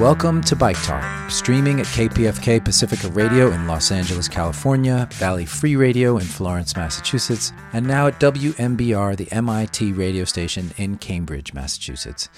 Welcome to Bike Talk, streaming at KPFK Pacifica Radio in Los Angeles, California, Valley Free Radio in Florence, Massachusetts, and now at WMBR, the MIT radio station in Cambridge, Massachusetts.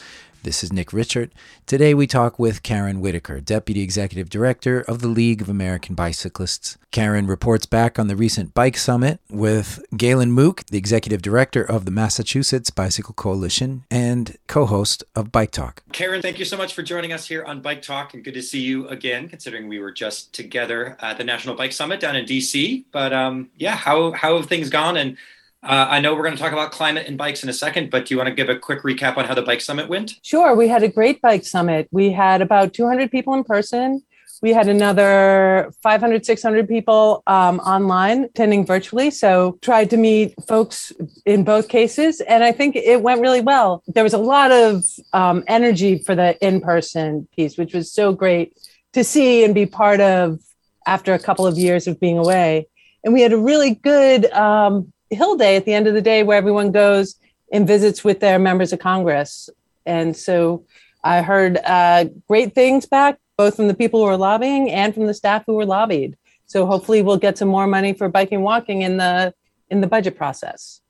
This is Nick Richert. Today we talk with Karen Whitaker, Deputy Executive Director of the League of American Bicyclists. Karen reports back on the recent bike summit with Galen Mook, the Executive Director of the Massachusetts Bicycle Coalition and co host of Bike Talk. Karen, thank you so much for joining us here on Bike Talk and good to see you again, considering we were just together at the National Bike Summit down in DC. But um, yeah, how, how have things gone? And uh, I know we're going to talk about climate and bikes in a second, but do you want to give a quick recap on how the bike summit went? Sure. We had a great bike summit. We had about 200 people in person. We had another 500, 600 people um, online attending virtually. So tried to meet folks in both cases. And I think it went really well. There was a lot of um, energy for the in person piece, which was so great to see and be part of after a couple of years of being away. And we had a really good um, Hill Day at the end of the day where everyone goes and visits with their members of Congress. And so I heard uh, great things back, both from the people who were lobbying and from the staff who were lobbied. So hopefully we'll get some more money for biking walking in the in the budget process.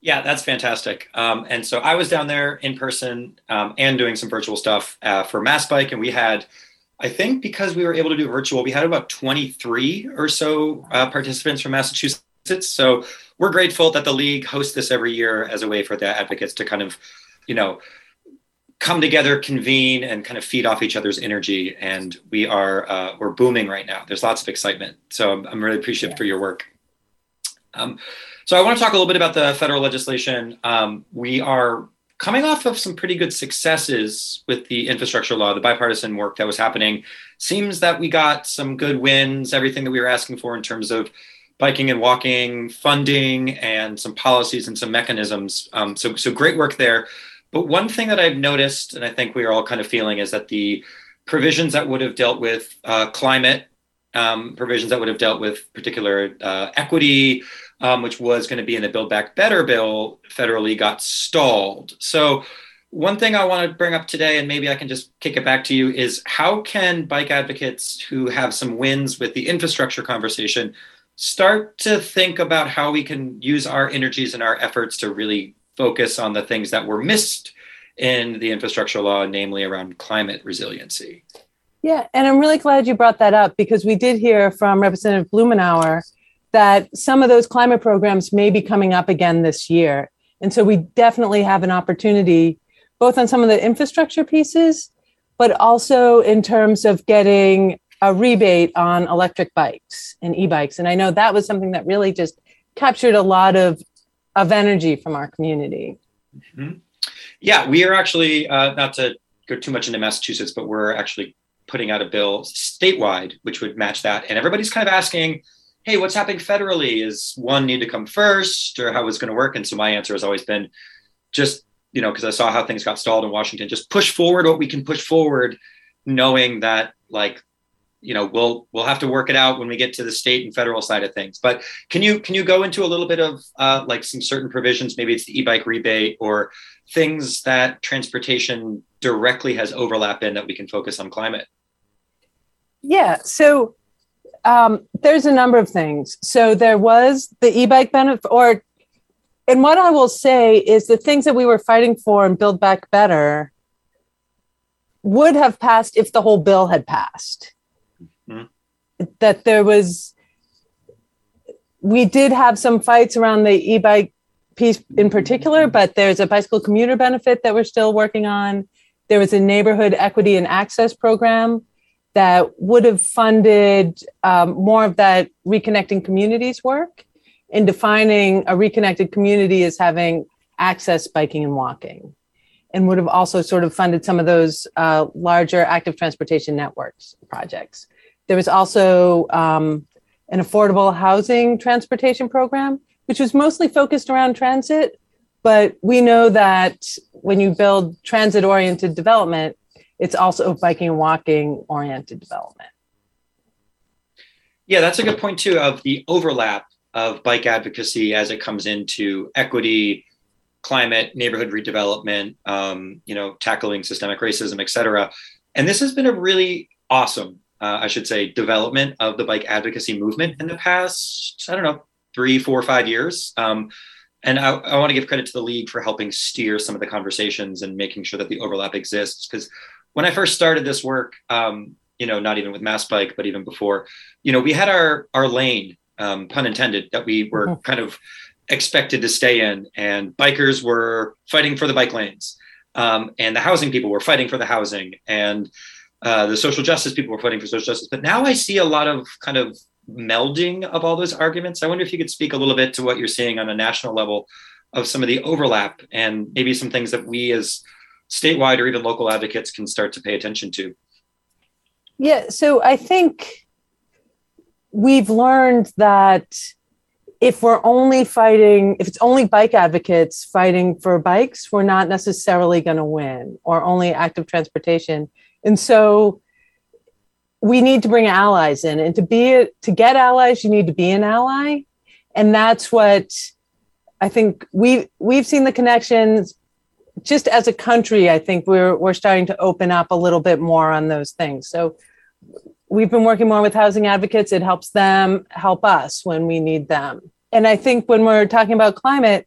Yeah, that's fantastic. Um, and so I was down there in person um, and doing some virtual stuff uh, for Mass Bike, and we had, I think, because we were able to do virtual, we had about 23 or so uh, participants from Massachusetts. So we're grateful that the league hosts this every year as a way for the advocates to kind of, you know, come together, convene, and kind of feed off each other's energy. And we are uh, we're booming right now. There's lots of excitement. So I'm, I'm really appreciative yeah. for your work. Um, so I want to talk a little bit about the federal legislation. Um, we are coming off of some pretty good successes with the infrastructure law, the bipartisan work that was happening. Seems that we got some good wins, everything that we were asking for in terms of biking and walking funding and some policies and some mechanisms. Um, so, so great work there. But one thing that I've noticed, and I think we are all kind of feeling, is that the provisions that would have dealt with uh, climate, um, provisions that would have dealt with particular uh, equity, um, which was going to be in the Build Back Better bill, federally got stalled. So, one thing I want to bring up today, and maybe I can just kick it back to you, is how can bike advocates who have some wins with the infrastructure conversation start to think about how we can use our energies and our efforts to really focus on the things that were missed in the infrastructure law, namely around climate resiliency. Yeah, and I'm really glad you brought that up because we did hear from Representative Blumenauer that some of those climate programs may be coming up again this year. And so we definitely have an opportunity, both on some of the infrastructure pieces, but also in terms of getting a rebate on electric bikes and e-bikes. And i know that was something that really just captured a lot of of energy from our community. Mm-hmm. yeah we are actually uh, not to go too much into massachusetts but we're actually putting out a bill statewide which would match that. And everybody's kind of asking hey what's happening federally? Is one need to come first or how it's going to work? And so my answer has always been just you know because i saw how things got stalled in washington just push forward what we can push forward knowing that like you know we'll we'll have to work it out when we get to the state and federal side of things. But can you can you go into a little bit of uh, like some certain provisions? Maybe it's the e-bike rebate or things that transportation directly has overlap in that we can focus on climate. Yeah so um, there's a number of things. So there was the e-bike benefit or and what i will say is the things that we were fighting for and build back better would have passed if the whole bill had passed. That there was we did have some fights around the e-bike piece in particular but there's a bicycle commuter benefit that we're still working on. There was a neighborhood equity and access program that would have funded um, more of that reconnecting communities work in defining a reconnected community as having access biking and walking and would have also sort of funded some of those uh, larger active transportation networks projects there was also um, an affordable housing transportation program, which was mostly focused around transit. But we know that when you build transit oriented development, it's also biking and walking oriented development. Yeah, that's a good point too of the overlap of bike advocacy as it comes into equity, climate, neighborhood redevelopment, um, you know, tackling systemic racism, et cetera. And this has been a really awesome, uh, I should say, development of the bike advocacy movement in the past, I don't know, three, four, five years. Um, and I, I want to give credit to the league for helping steer some of the conversations and making sure that the overlap exists. Because when I first started this work, um, you know, not even with Mass Bike, but even before, you know, we had our our lane, um, pun intended, that we were mm-hmm. kind of expected to stay in, and bikers were fighting for the bike lanes, um, and the housing people were fighting for the housing, and uh, the social justice people were fighting for social justice. But now I see a lot of kind of melding of all those arguments. I wonder if you could speak a little bit to what you're seeing on a national level of some of the overlap and maybe some things that we as statewide or even local advocates can start to pay attention to. Yeah, so I think we've learned that if we're only fighting, if it's only bike advocates fighting for bikes, we're not necessarily going to win, or only active transportation. And so we need to bring allies in and to be to get allies you need to be an ally. And that's what i think we we've seen the connections. Just as a country i think we're we're starting to open up a little bit more on those things. So we've been working more with housing advocates. It helps them help us when we need them. And i think when we're talking about climate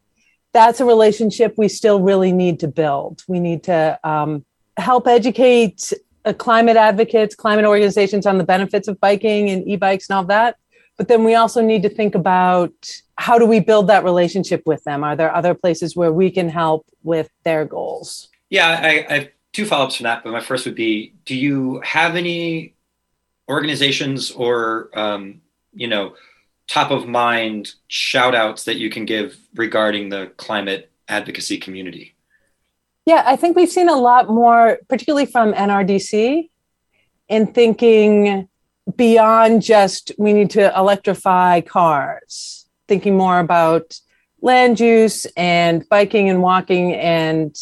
that's a relationship we still really need to build. We need to um, help educate uh, climate advocates, climate organizations on the benefits of biking and e-bikes and all that. But then we also need to think about how do we build that relationship with them? Are there other places where we can help with their goals? Yeah, I, I have two follow-ups from that. But my first would be: Do you have any organizations or um, you know top of mind shout outs that you can give regarding the climate advocacy community? Yeah, I think we've seen a lot more, particularly from NRDC, in thinking beyond just we need to electrify cars, thinking more about land use and biking and walking and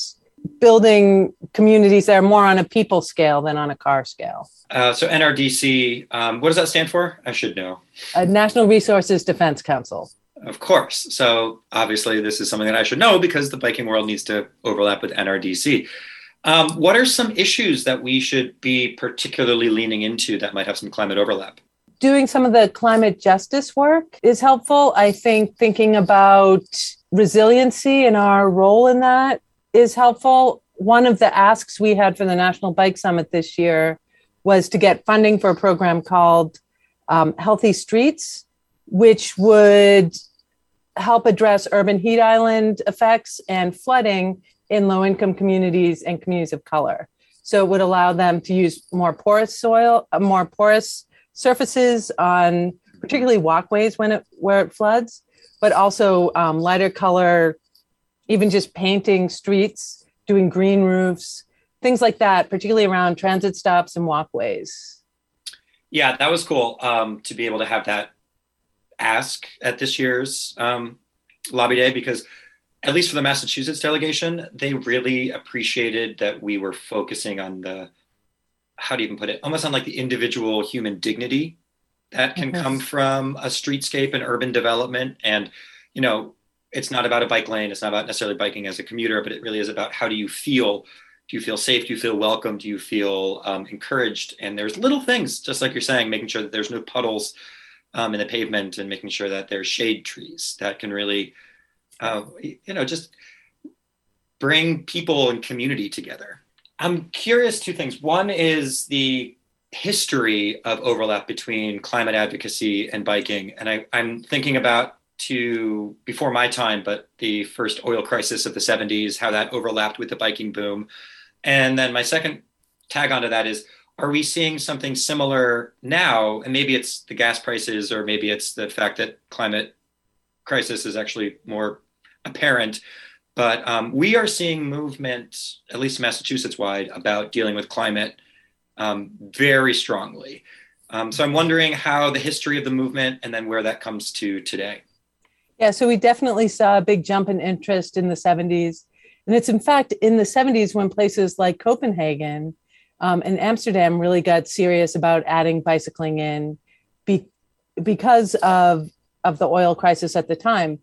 building communities that are more on a people scale than on a car scale. Uh, so NRDC, um, what does that stand for? I should know. A Natural Resources Defense Council. Of course. So obviously, this is something that I should know because the biking world needs to overlap with NRDC. Um, what are some issues that we should be particularly leaning into that might have some climate overlap? Doing some of the climate justice work is helpful. I think thinking about resiliency and our role in that is helpful. One of the asks we had for the National Bike Summit this year was to get funding for a program called um, Healthy Streets, which would help address urban heat island effects and flooding in low income communities and communities of color. So it would allow them to use more porous soil, uh, more porous surfaces on particularly walkways when it where it floods, but also um, lighter color, even just painting streets, doing green roofs, things like that, particularly around transit stops and walkways. Yeah, that was cool um, to be able to have that ask at this year's um, lobby day because at least for the Massachusetts delegation, they really appreciated that we were focusing on the how do you even put it? Almost on like the individual human dignity that can come from a streetscape and urban development. And you know it's not about a bike lane. It's not about necessarily biking as a commuter but it really is about how do you feel? Do you feel safe? Do you feel welcome? Do you feel um, encouraged? And there's little things just like you're saying making sure that there's no puddles um, in the pavement and making sure that there's shade trees that can really, uh, you know, just bring people and community together. I'm curious two things. One is the history of overlap between climate advocacy and biking. And I, I'm thinking about to before my time, but the first oil crisis of the 70s, how that overlapped with the biking boom. And then my second tag onto that is are we seeing something similar now? And maybe it's the gas prices, or maybe it's the fact that climate crisis is actually more apparent. But um, we are seeing movement, at least Massachusetts wide, about dealing with climate um, very strongly. Um, so I'm wondering how the history of the movement and then where that comes to today. Yeah, so we definitely saw a big jump in interest in the 70s. And it's in fact in the 70s when places like Copenhagen um, and Amsterdam really got serious about adding bicycling in be, because of of the oil crisis at the time.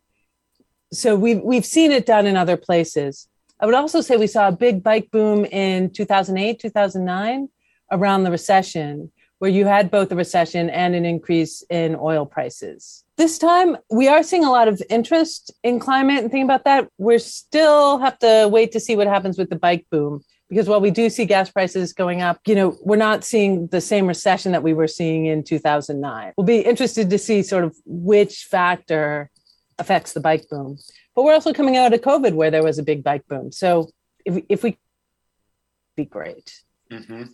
so we've we've seen it done in other places. I would also say we saw a big bike boom in 2008, 2009 around the recession, where you had both a recession and an increase in oil prices. This time, we are seeing a lot of interest in climate and thinking about that. We still have to wait to see what happens with the bike boom because while we do see gas prices going up, you know, we're not seeing the same recession that we were seeing in 2009. We'll be interested to see sort of which factor affects the bike boom. But we're also coming out of COVID where there was a big bike boom. So if, if we be great. Mm-hmm.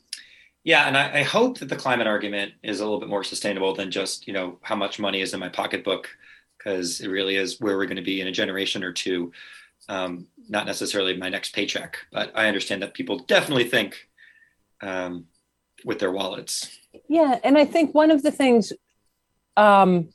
Yeah, and I, I, hope that the climate argument is a little bit more sustainable than just you know how much money is in my pocketbook, because it really is where we're going to be in a generation or two, um, not necessarily my next paycheck. But I understand that people definitely think um, with their wallets. Yeah, and I think one of the things um,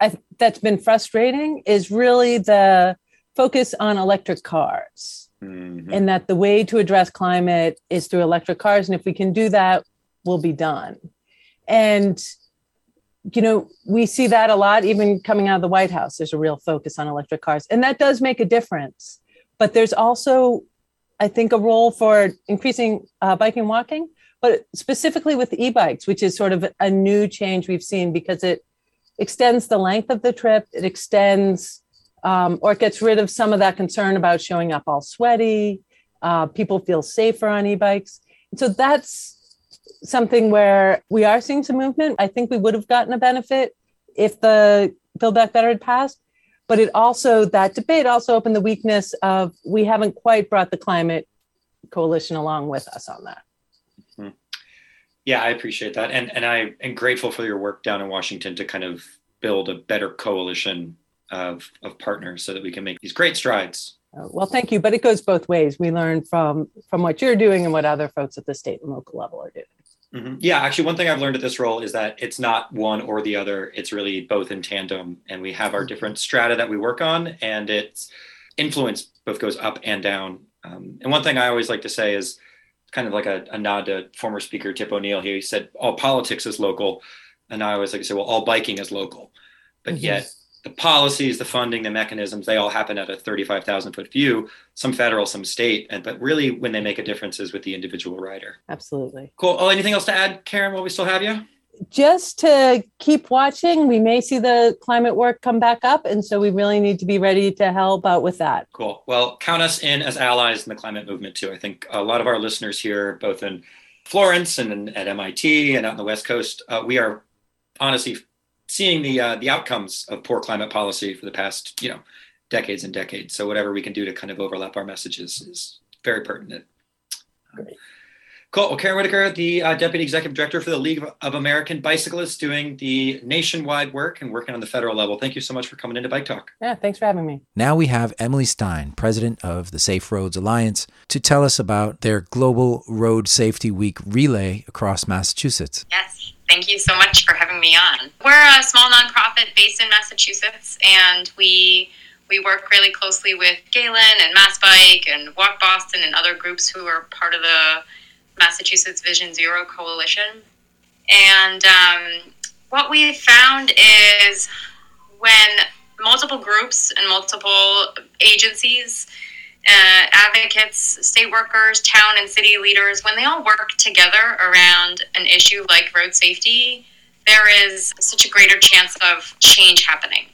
I, that's been frustrating is really the focus on electric cars. Mm-hmm. And that the way to address climate is through electric cars. And if we can do that, we'll be done. And, you know, we see that a lot, even coming out of the White House. There's a real focus on electric cars. And that does make a difference. But there's also, I think, a role for increasing uh, biking walking, but specifically with e bikes, which is sort of a new change we've seen because it extends the length of the trip, it extends um, or it gets rid of some of that concern about showing up all sweaty. Uh, people feel safer on e-bikes. So that's something where we are seeing some movement. I think we would have gotten a benefit if the Build Back Better had passed. But it also, that debate also opened the weakness of we haven't quite brought the climate coalition along with us on that. Mm-hmm. Yeah, I appreciate that. And, and I am grateful for your work down in Washington to kind of build a better coalition of, of partners so that we can make these great strides. Uh, well, thank you. But it goes both ways. We learn from from what you're doing and what other folks at the state and local level are doing. Mm-hmm. Yeah, actually, one thing I've learned at this role is that it's not one or the other. It's really both in tandem, and we have our different strata that we work on, and its influence both goes up and down. Um, and one thing I always like to say is kind of like a, a nod to former Speaker Tip O'Neill. He said all politics is local, and I always like to say, well, all biking is local, but mm-hmm. yet the policies, the funding, the mechanisms, they all happen at a 35,000 foot view, some federal, some state. And, but really when they make a difference is with the individual rider. Absolutely. Cool. Oh, anything else to add, Karen, while we still have you? Just to keep watching, we may see the climate work come back up. And so we really need to be ready to help out with that. Cool. Well, count us in as allies in the climate movement too. I think a lot of our listeners here, both in Florence and at MIT and out on the West Coast, uh, we are honestly seeing the uh, the outcomes of poor climate policy for the past you know decades and decades. So whatever we can do to kind of overlap our messages is very pertinent. Great. Cool. Well, Karen Whitaker, the uh, Deputy Executive Director for the League of American Bicyclists, doing the nationwide work and working on the federal level. Thank you so much for coming into Bike Talk. Yeah, thanks for having me. Now we have Emily Stein, President of the Safe Roads Alliance, to tell us about their Global Road Safety Week relay across Massachusetts. Yes. Thank you so much for having me on. We're a small nonprofit based in Massachusetts, and we we work really closely with Galen and Mass Bike and Walk Boston and other groups who are part of the Massachusetts Vision Zero Coalition. And um, what we found is when multiple groups and multiple agencies uh, advocates, state workers, town and city leaders, when they all work together around an issue like road safety, there is such a greater chance of change happening.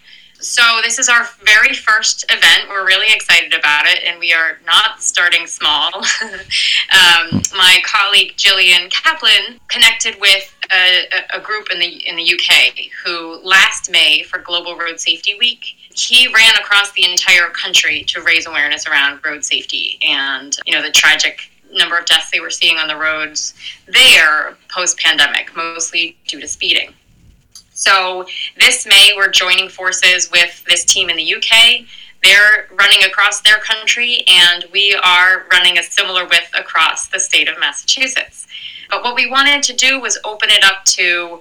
So, this is our very first event. We're really excited about it, and we are not starting small. um, my colleague Jillian Kaplan connected with a, a, group in the in the UK who last May for Global Road Safety Week he ran across the entire country to raise awareness around road safety and you know the tragic number of deaths they were seeing on the roads there post pandemic, mostly due to speeding. So this May, we're joining forces with this team in the UK. They're running across their country, and we are running a similar width across the state of Massachusetts. But what we wanted to do was open it up to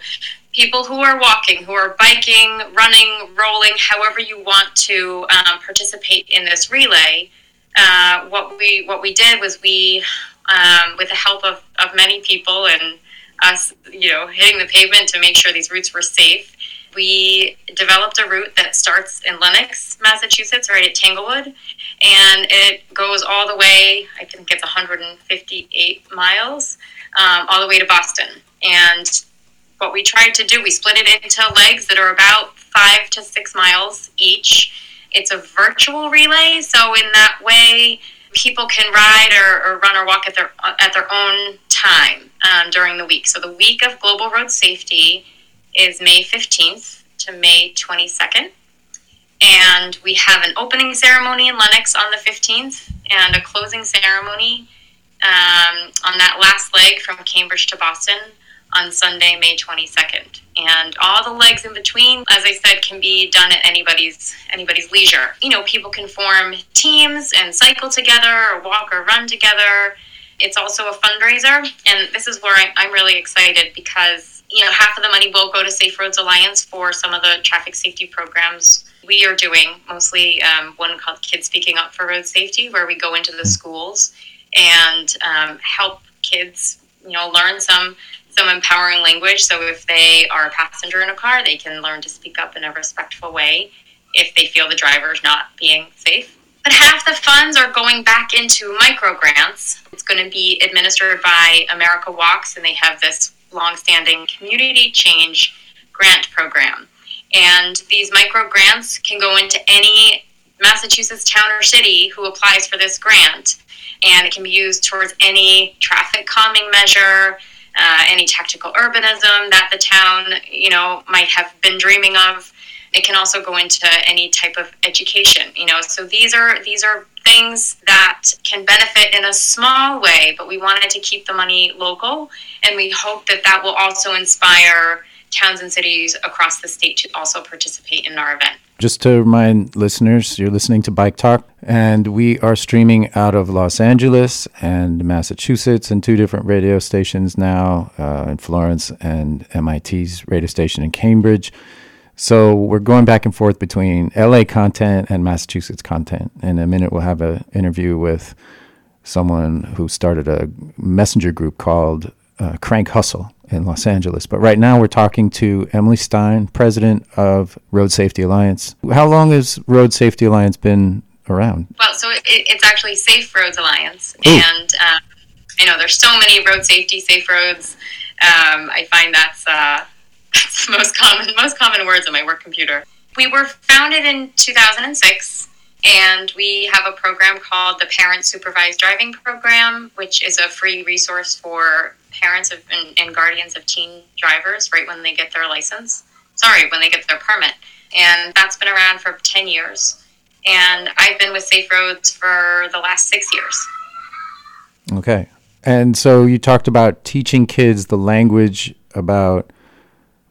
people who are walking, who are biking, running, rolling, however you want to um, participate in this relay. Uh, what we what we did was we, um, with the help of, of many people and us, you know, hitting the pavement to make sure these routes were safe. we developed a route that starts in Lenox, Massachusetts, right at Tanglewood, and it goes all the way, I think it's 158 miles, um, all the way to Boston. And what we tried to do, we split it into legs that are about five to six miles each. It's a virtual relay, so in that way, people can ride or, or run or walk at their at their own time um, during the week. So the week of Global Road Safety is May 15th to May 22nd. And we have an opening ceremony in Lenox on the 15th and a closing ceremony um, on that last leg from Cambridge to Boston on Sunday, May 22nd. And all the legs in between, as I said, can be done at anybody's anybody's leisure. You know, people can form teams and cycle together or walk or run together. It's also a fundraiser, and this is where I'm really excited because you know half of the money will go to Safe Roads Alliance for some of the traffic safety programs we are doing. Mostly um, one called Kids Speaking Up for Road Safety, where we go into the schools and um, help kids, you know, learn some some empowering language. So if they are a passenger in a car, they can learn to speak up in a respectful way if they feel the driver is not being safe. But half the funds are going back into micro grants. It's going to be administered by America Walks, and they have this longstanding community change grant program. And these micro grants can go into any Massachusetts town or city who applies for this grant. And it can be used towards any traffic calming measure, uh, any tactical urbanism that the town, you know, might have been dreaming of. It can also go into any type of education, you know. So these are these are things that can benefit in a small way, but we wanted to keep the money local, and we hope that that will also inspire towns and cities across the state to also participate in our event. Just to remind listeners, you're listening to Bike Talk, and we are streaming out of Los Angeles and Massachusetts and two different radio stations now uh, in Florence and MIT's radio station in Cambridge. So we're going back and forth between LA content and Massachusetts content. In a minute, we'll have an interview with someone who started a messenger group called uh, Crank Hustle in Los Angeles. But right now, we're talking to Emily Stein, president of Road Safety Alliance. How long has Road Safety Alliance been around? Well, so it, it's actually Safe Roads Alliance, Ooh. and um, I know there's so many road safety, safe roads. Um, I find that's uh, that's the most common most common words on my work computer. We were founded in 2006 and we have a program called the Parent Supervised Driving Program, which is a free resource for parents of, and, and guardians of teen drivers right when they get their license. Sorry, when they get their permit. And that's been around for 10 years. And I've been with Safe Roads for the last six years. Okay. And so you talked about teaching kids the language about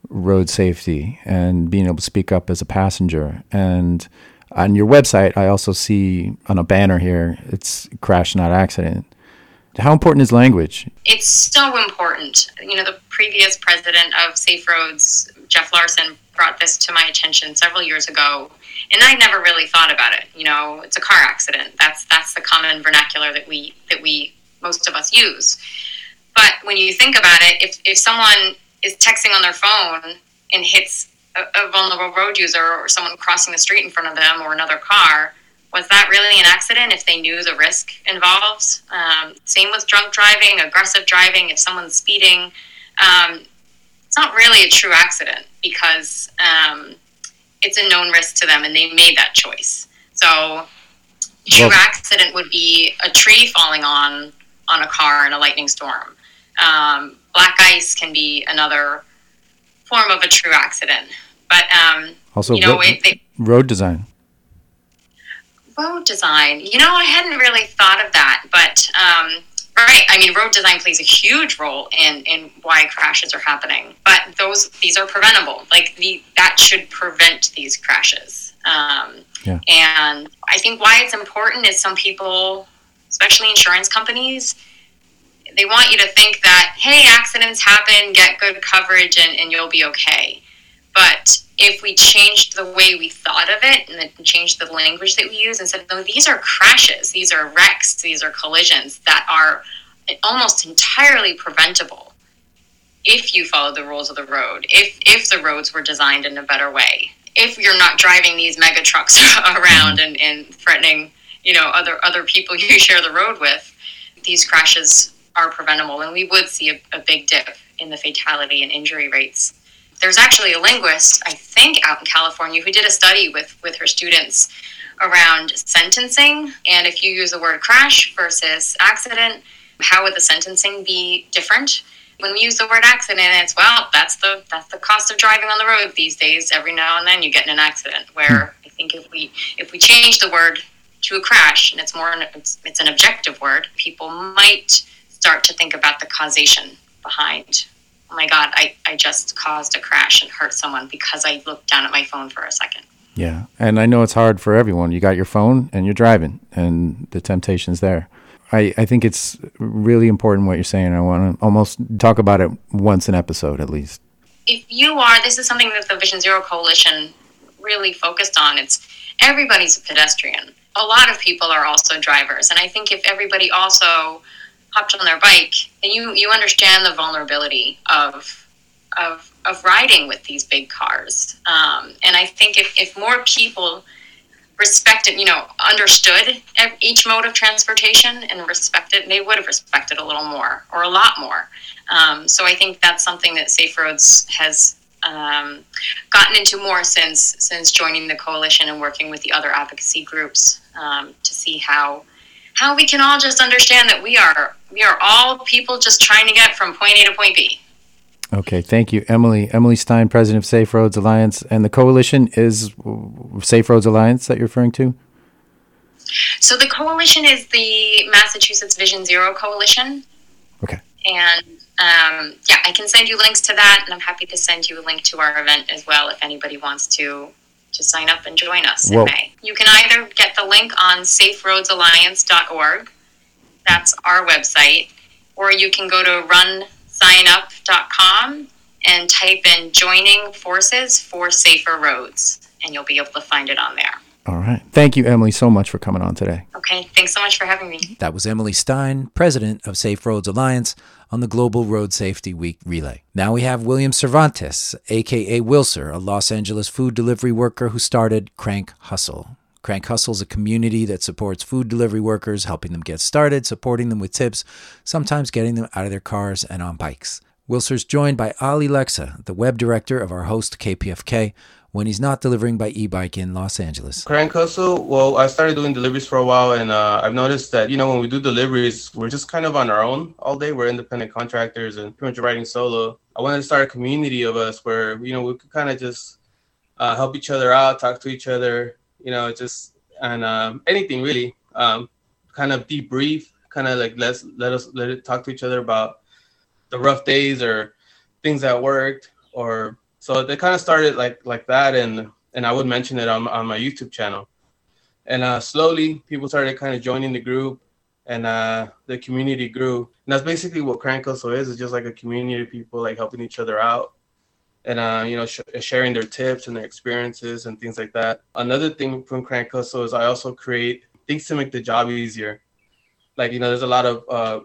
road safety and being able to speak up as a passenger. And on your website, I also see on a banner here, it's crash, not accident. How important is language? It's so important. You know, the previous president of Safe Roads, Jeff Larson, brought this to my attention several years ago, and I never really thought about it. You know, it's a car accident. That's that's the common vernacular that we that we most of us use. But when you think about it, if if someone is texting on their phone and hits a, vulnerable road user or someone crossing the street in front of them or another car, was that really an accident if they knew the risk involved? Um, same with drunk driving, aggressive driving, if someone's speeding. Um, it's not really a true accident because um, it's a known risk to them and they made that choice. So, true well, accident would be a tree falling on on a car in a lightning storm. Um, black ice can be another form of a true accident. But um, also, you know, it, they, road design. Road design. You know, I hadn't really thought of that, but um, right. I mean, road design plays a huge role in in why crashes are happening. But those these are preventable. Like the that should prevent these crashes. Um, yeah. And I think why it's important is some people, especially insurance companies, they want you to think that hey, accidents happen, get good coverage, and, and you'll be okay. But if we changed the way we thought of it and changed the language that we use and said, no, these are crashes, these are wrecks, these are collisions that are almost entirely preventable. if you follow the rules of the road, if if the roads were designed in a better way, if you're not driving these mega trucks around and, and threatening, you know, other other people you share the road with, these crashes are preventable, and we would see a, a big dip in the fatality and injury rates. There's actually a linguist, I think, out in California who did a study with with her students around sentencing, and if you use the word crash versus accident, how would the sentencing be different? when we use the word accident, it's well, that's the that's the cost of driving on the road these days. Every now and then you get in an accident. Where hmm. I think if we if we change the word to a crash and it's more it's, it's an objective word, people might start to think about the causation behind. Oh my God, I, I just caused a crash and hurt someone because I looked down at my phone for a second. Yeah. And I know it's hard for everyone. You got your phone and you're driving, and the temptation's there. I, I think it's really important what you're saying. I want to almost talk about it once an episode at least. If you are, this is something that the Vision Zero Coalition really focused on. It's everybody's a pedestrian. A lot of people are also drivers, and I think if everybody also hopped on their bike, and you you understand the vulnerability of of of riding with these big cars. Um, and I think if if more people respected, you know, understood each mode of transportation and respected, they would have respected a little more or a lot more. Um, so I think that's something that Safe Roads has um, gotten into more since since joining the coalition and working with the other advocacy groups um, to see how how we can all just understand that we are we are all people just trying to get from point A to point B. Okay, thank you, Emily. Emily Stein, president of Safe Roads Alliance, and the coalition is Safe Roads Alliance that you're referring to. So the coalition is the Massachusetts Vision Zero Coalition. Okay. And um, yeah, I can send you links to that, and I'm happy to send you a link to our event as well if anybody wants to to sign up and join us in May. You can either get the link on SafeRoadsAlliance.org, that's our website, or you can go to runsignup.com and type in joining forces for safer roads, and you'll be able to find it on there. All right. Thank you, Emily, so much for coming on today. Okay. Thanks so much for having me. That was Emily Stein, president of Safe Roads Alliance, on the Global Road Safety Week relay. Now we have William Cervantes, aka Wilser, a Los Angeles food delivery worker who started Crank Hustle. Crank Hustle is a community that supports food delivery workers, helping them get started, supporting them with tips, sometimes getting them out of their cars and on bikes. Wilser's joined by Ali Lexa, the web director of our host KPFK, when he's not delivering by e-bike in Los Angeles. Crank Hustle, well, I started doing deliveries for a while, and uh, I've noticed that, you know, when we do deliveries, we're just kind of on our own all day. We're independent contractors and pretty much riding solo. I wanted to start a community of us where, you know, we could kind of just uh, help each other out, talk to each other, you know, just and um, anything really, um, kind of debrief, kind of like let's let us let it talk to each other about the rough days or things that worked, or so they kind of started like like that, and and I would mention it on on my YouTube channel, and uh, slowly people started kind of joining the group, and uh, the community grew, and that's basically what Crank Hustle is. It's just like a community of people like helping each other out and uh, you know sh- sharing their tips and their experiences and things like that. Another thing from Crank Hustle is I also create things to make the job easier. Like you know, there's a lot of uh,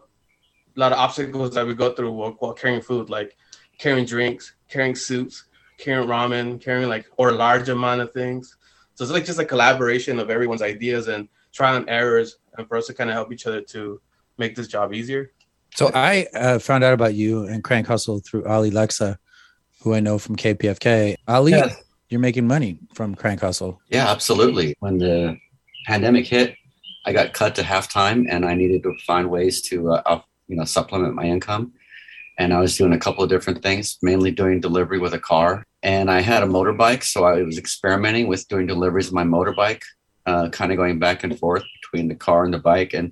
a lot of obstacles that we go through while, while carrying food, like carrying drinks, carrying soups, carrying ramen, carrying like or large amount of things. So it's like just a collaboration of everyone's ideas and trial and errors, and for us to kind of help each other to make this job easier. So I uh, found out about you and Crank Hustle through Ali Lexa who I know from KPFK. Ali, yeah. you're making money from Crank Hustle. Yeah, absolutely. When the pandemic hit, I got cut to half time, and I needed to find ways to uh, you know supplement my income. And I was doing a couple of different things, mainly doing delivery with a car. And I had a motorbike, so I was experimenting with doing deliveries with my motorbike, uh, kind of going back and forth between the car and the bike. And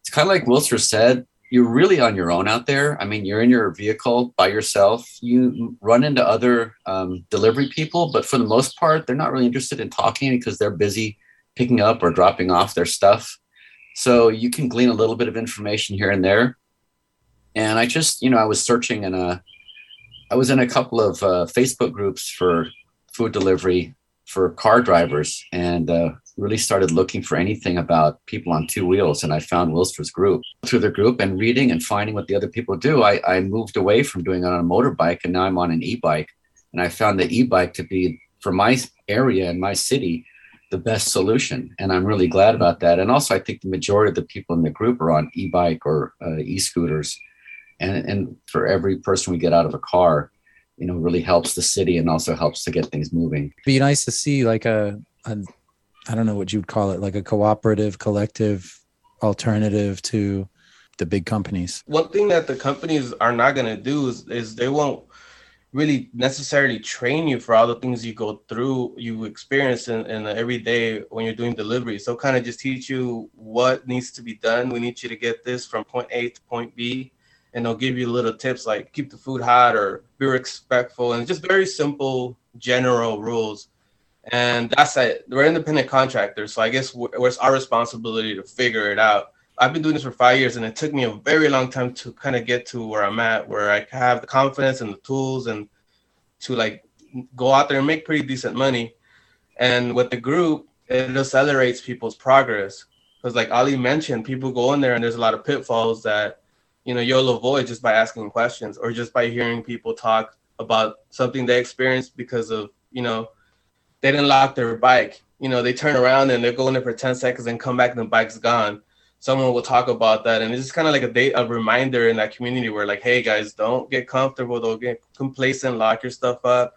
it's kind of like Wilser said, you're really on your own out there. I mean, you're in your vehicle by yourself. You run into other um, delivery people, but for the most part, they're not really interested in talking because they're busy picking up or dropping off their stuff. So you can glean a little bit of information here and there. And I just, you know, I was searching in a I was in a couple of uh, Facebook groups for food delivery for car drivers, and uh, really started looking for anything about people on two wheels, and I found Wilser's group. Through the group and reading and finding what the other people do, I, I moved away from doing it on a motorbike, and now I'm on an e-bike. And I found the e-bike to be for my area and my city the best solution, and I'm really glad about that. And also, I think the majority of the people in the group are on e-bike or uh, e-scooters, and and for every person we get out of a car, you know, really helps the city and also helps to get things moving. Be nice to see like a, a I don't know what you'd call it, like a cooperative, collective alternative to the big companies. One thing that the companies are not going to do is, is they won't really necessarily train you for all the things you go through, you experience in, in every day when you're doing delivery. So kind of just teach you what needs to be done. We need you to get this from point A to point B. And they'll give you little tips like keep the food hot or be respectful and just very simple general rules. And that's it. We're independent contractors. So I guess it's our responsibility to figure it out. I've been doing this for five years, and it took me a very long time to kind of get to where I'm at, where I have the confidence and the tools and to like go out there and make pretty decent money. And with the group, it accelerates people's progress. Because like Ali mentioned, people go in there and there's a lot of pitfalls that you know you'll avoid just by asking questions or just by hearing people talk about something they experienced because of you know they didn't lock their bike. You know, they turn around and they're going there for 10 seconds and come back and the bike's gone. Someone will talk about that. And it's just kind of like a date a reminder in that community where like hey guys don't get comfortable. Don't get complacent. Lock your stuff up.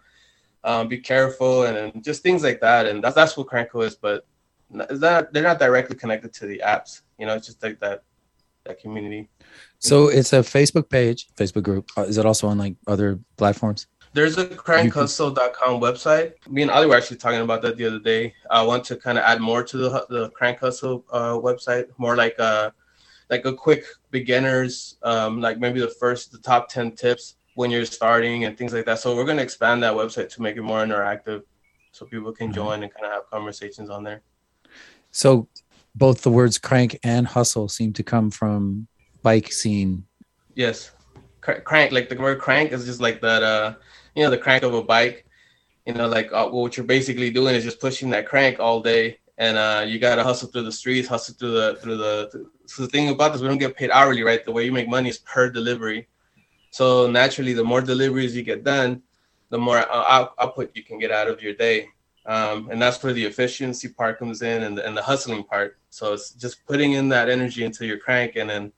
Um, be careful and, and, just things like that. And that's that's what cranko is but they're not directly connected to the apps. You know it's just like that that community so it's a facebook page facebook group uh, is it also on like other platforms there's a crankhustle.com website. Me and Ali were actually talking about that the other day. I want to kind of add more to the the Crank Hustle uh, website, more like a uh, like a quick beginners, um, like maybe the first the top ten tips when you're starting and things like that. So we're gonna expand that website to make it more interactive, so people can mm-hmm. join and kind of have conversations on there. So both the words crank and hustle seem to come from bike scene. Yes, crank like the word crank is just like that. Uh, you know the crank of a bike. You know like uh, what you're basically doing is just pushing that crank all day and uh, you got to hustle through the streets hustle through the through the so the thing about this we don't get paid hourly right? The way you make money is per delivery. So naturally the more deliveries you get done the more uh, output you can get out of your day. Um, and that's where the efficiency part comes in and the, and the hustling part. So it's just putting in that energy into your crank and then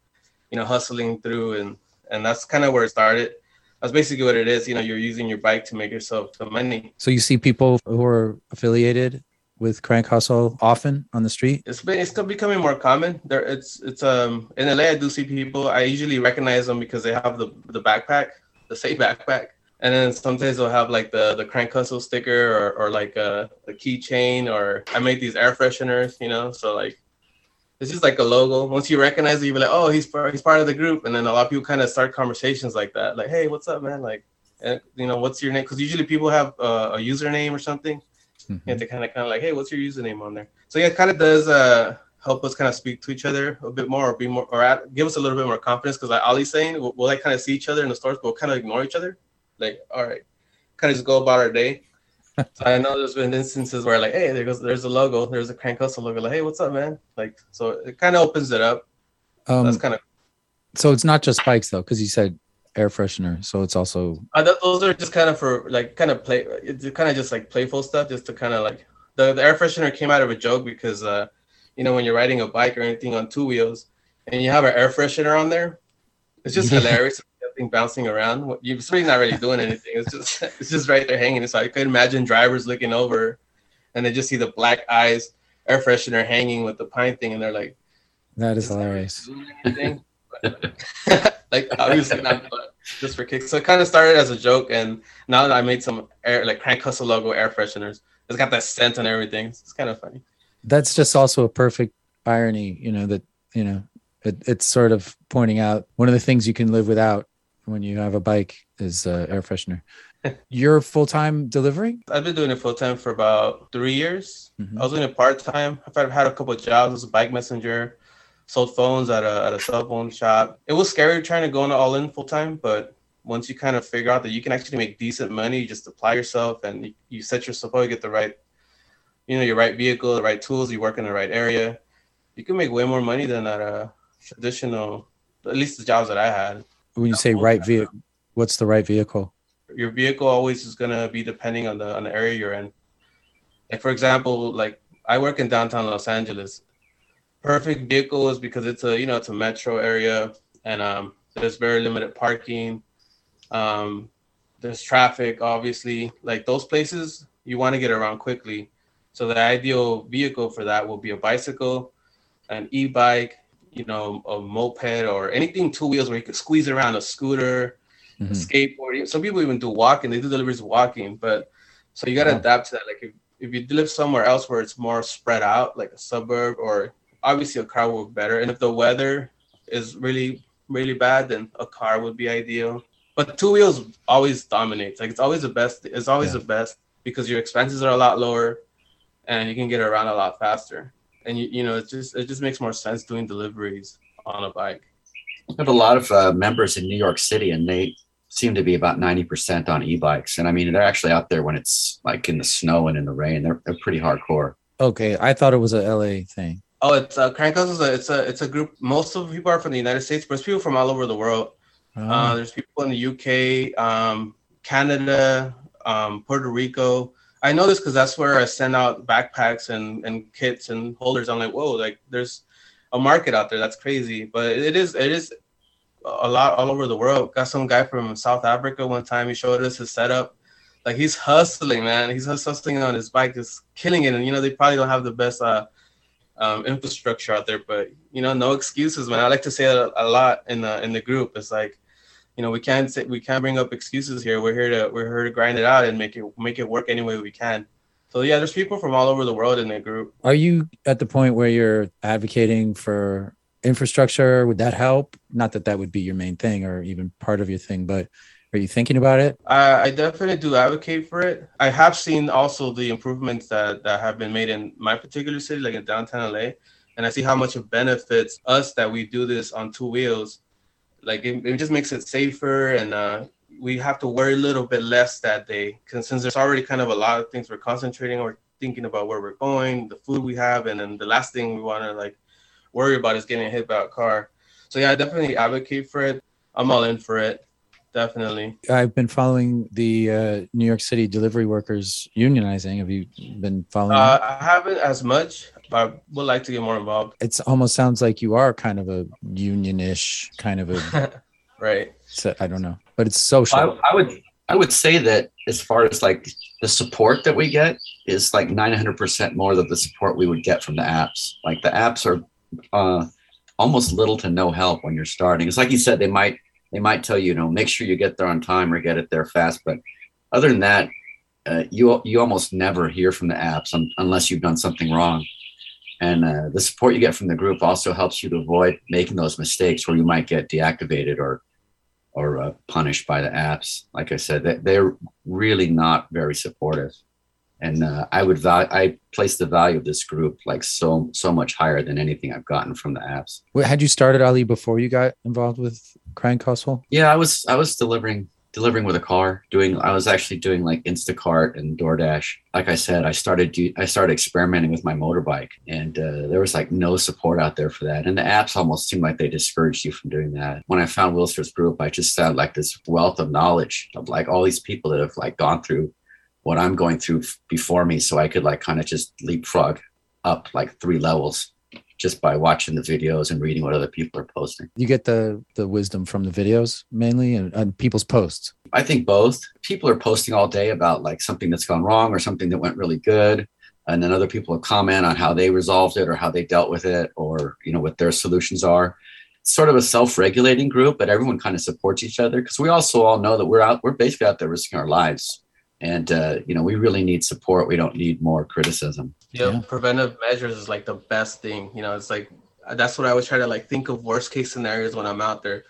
you know hustling through and and that's kind of where it started that's basically what it is. You know, you're using your bike to make yourself some money. So you see people who are affiliated with Crank Hustle often on the street? It's been it's still becoming more common. There it's it's um in LA I do see people. I usually recognize them because they have the the backpack, the safe backpack. And then sometimes they'll have like the the crank hustle sticker or, or like a, a keychain or I make these air fresheners, you know. So like it's just like a logo. Once you recognize it, you'll be like, oh, he's part, he's part of the group. And then a lot of people kind of start conversations like that, like, hey, what's up, man? Like, and, you know, what's your name? Because usually people have uh, a username or something. Mm-hmm. You have to kind of kind of like, hey, what's your username on there? So yeah, it kind of does uh, help us kind of speak to each other a bit more, or be more, or add, give us a little bit more confidence. Because like Ali's saying, we'll, we'll like kind of see each other in the stores, but we'll kind of ignore each other. Like, all right, kind of just go about our day so I know there's been instances where like, hey, there goes there's a logo, there's a Crank Hustle logo. Like, hey, what's up, man? Like, so it kind of opens it up. Um, That's kind of. So it's not just bikes though, because you said air freshener, so it's also. Uh, those are just kind of for like kind of play. It's kind of just like playful stuff, just to kind of like the, the air freshener came out of a joke because uh, you know when you're riding a bike or anything on two wheels and you have an air freshener on there, it's just hilarious thing bouncing around. You're really not really doing anything. It's just it's just right there hanging. So I could imagine drivers looking over, and they just see the Black Ice air freshener hanging with the pine thing, and they're like, "That is hilarious." like obviously not, but just for kicks. So it kind of started as a joke, and now that I made some air like Crank Hustle logo air fresheners, it's got that scent and everything. It's kind of funny. That's just also a perfect irony, you know, that you know it, it's sort of pointing out one of the things you can live without when you have a bike is uh, air freshener. You're full time delivering? I've been doing it full time for about three years. Mm-hmm. I was doing it part time. I've had a couple of jobs as a bike messenger, sold phones at a at a cell phone shop. It was scary trying to go into all in full time, but once you kind of figure out that you can actually make decent money, you just apply yourself and you, you set yourself up, you get the right you know your right vehicle, the right tools, you work in the right area, you can make way more money than at a traditional. At least the jobs that I had. When you say right vehicle, what's the right vehicle? Your vehicle always is gonna be depending on the on the area you're in. Like for example, like I work in downtown Los Angeles. Perfect vehicle is because it's a you know it's a metro area and um, there's very limited parking. Um, there's traffic, obviously. Like those places, you want to get around quickly. So the ideal vehicle for that will be a bicycle, an e-bike, you know, a moped or anything two wheels where you can squeeze around a scooter, mm-hmm. a skateboard. Some people even do walking. They do deliveries walking, but so you got to yeah. adapt to that. Like if, if you live somewhere else where it's more spread out, like a suburb, or obviously a car would work better. And if the weather is really really bad, then a car would be ideal. But two wheels always dominates. Like it's always the best. It's always yeah. the best because your expenses are a lot lower, and you can get around a lot faster. And you you know it just it just makes more sense doing deliveries on a bike. I have a lot of uh, members in New York City, and they seem to be about 90% on e-bikes. And I mean, they're actually out there when it's like in the snow and in the rain. They're, they're pretty hardcore. Okay. I thought it was a LA thing. Oh, it's uh, Crank Hustle is a, it's a, it's a group. Most of the people are from the United States, but there's people from all over the world. Oh. Uh, there's people in the UK, um, Canada, um, Puerto Rico. I know this because that's where I send out backpacks and, and kits and holders. I'm like, whoa, like there's a market out there. That's crazy. But it is it is a lot all over the world. Got some guy from South Africa one time. He showed us his setup. Like he's hustling, man. He's hustling on his bike, just killing it. And you know they probably don't have the best uh, um, infrastructure out there, but you know no excuses, man. I like to say that a lot in the in the group. It's like you know we can't say we can't bring up excuses here. We're here to we're here to grind it out and make it make it work any way we can. So yeah, there's people from all over the world in the group. Are you at the point where you're advocating for infrastructure? Would that help? Not that that would be your main thing or even part of your thing, but are you thinking about it? I, I definitely do advocate for it. I have seen also the improvements that, that have been made in my particular city, like in downtown LA, and I see how much it benefits us that we do this on two wheels like it, it just makes it safer and uh, we have to worry a little bit less that day. Because since there's already kind of a lot of things we're concentrating or thinking about where we're going the food we have and then the last thing we want to like worry about is getting hit by a car. So yeah i definitely advocate for it. I'm all in for it. Definitely. I've been following the uh, new york city delivery workers unionizing. Have you been following uh, i haven't as much I would like to get more involved. It almost sounds like you are kind of a unionish kind of a right. So, I don't know, but it's social. I, I, would I would say that as far as like the support that we get is like 900% more than the support we would get from the apps. Like the apps are uh, almost little to no help when you're starting. It's like you said, they might they might tell you, you know, make sure you get there on time or get it there fast. But other than that, uh, you you almost never hear from the apps un- unless you've done something wrong. And uh, the support you get from the group also helps you to avoid making those mistakes where you might get deactivated or or uh, punished by the apps. Like I said, they, they're really not very supportive. And uh, I would value, I place the value of this group like so so much higher than anything I've gotten from the apps. Wait, had you started Ali before you got involved with Crank Hustle? Yeah, I was I was delivering delivering with a car doing i was actually doing like instacart and doordash. Like i said i started i started experimenting with my motorbike and uh, there was like no support out there for that. And the apps almost seemed like they discouraged you from doing that. When i found Wilser's group i just found like this wealth of knowledge of like all these people that have like gone through what i'm going through before me so i could like kind of just leapfrog up like three levels just by watching the videos and reading what other people are posting. You get the the wisdom from the videos mainly and, and, people's posts. I think both. People are posting all day about like something that's gone wrong or something that went really good. And then other people will comment on how they resolved it or how they dealt with it or you know what their solutions are. It's sort of a self-regulating group, but everyone kind of supports each other because we also all know that we're out, we're basically out there risking our lives and uh, you know we really need support. We don't need more criticism. Yeah, yeah. preventive measures is like the best thing you know it's like that's what i always try to like think of worst case scenarios when i'm out there.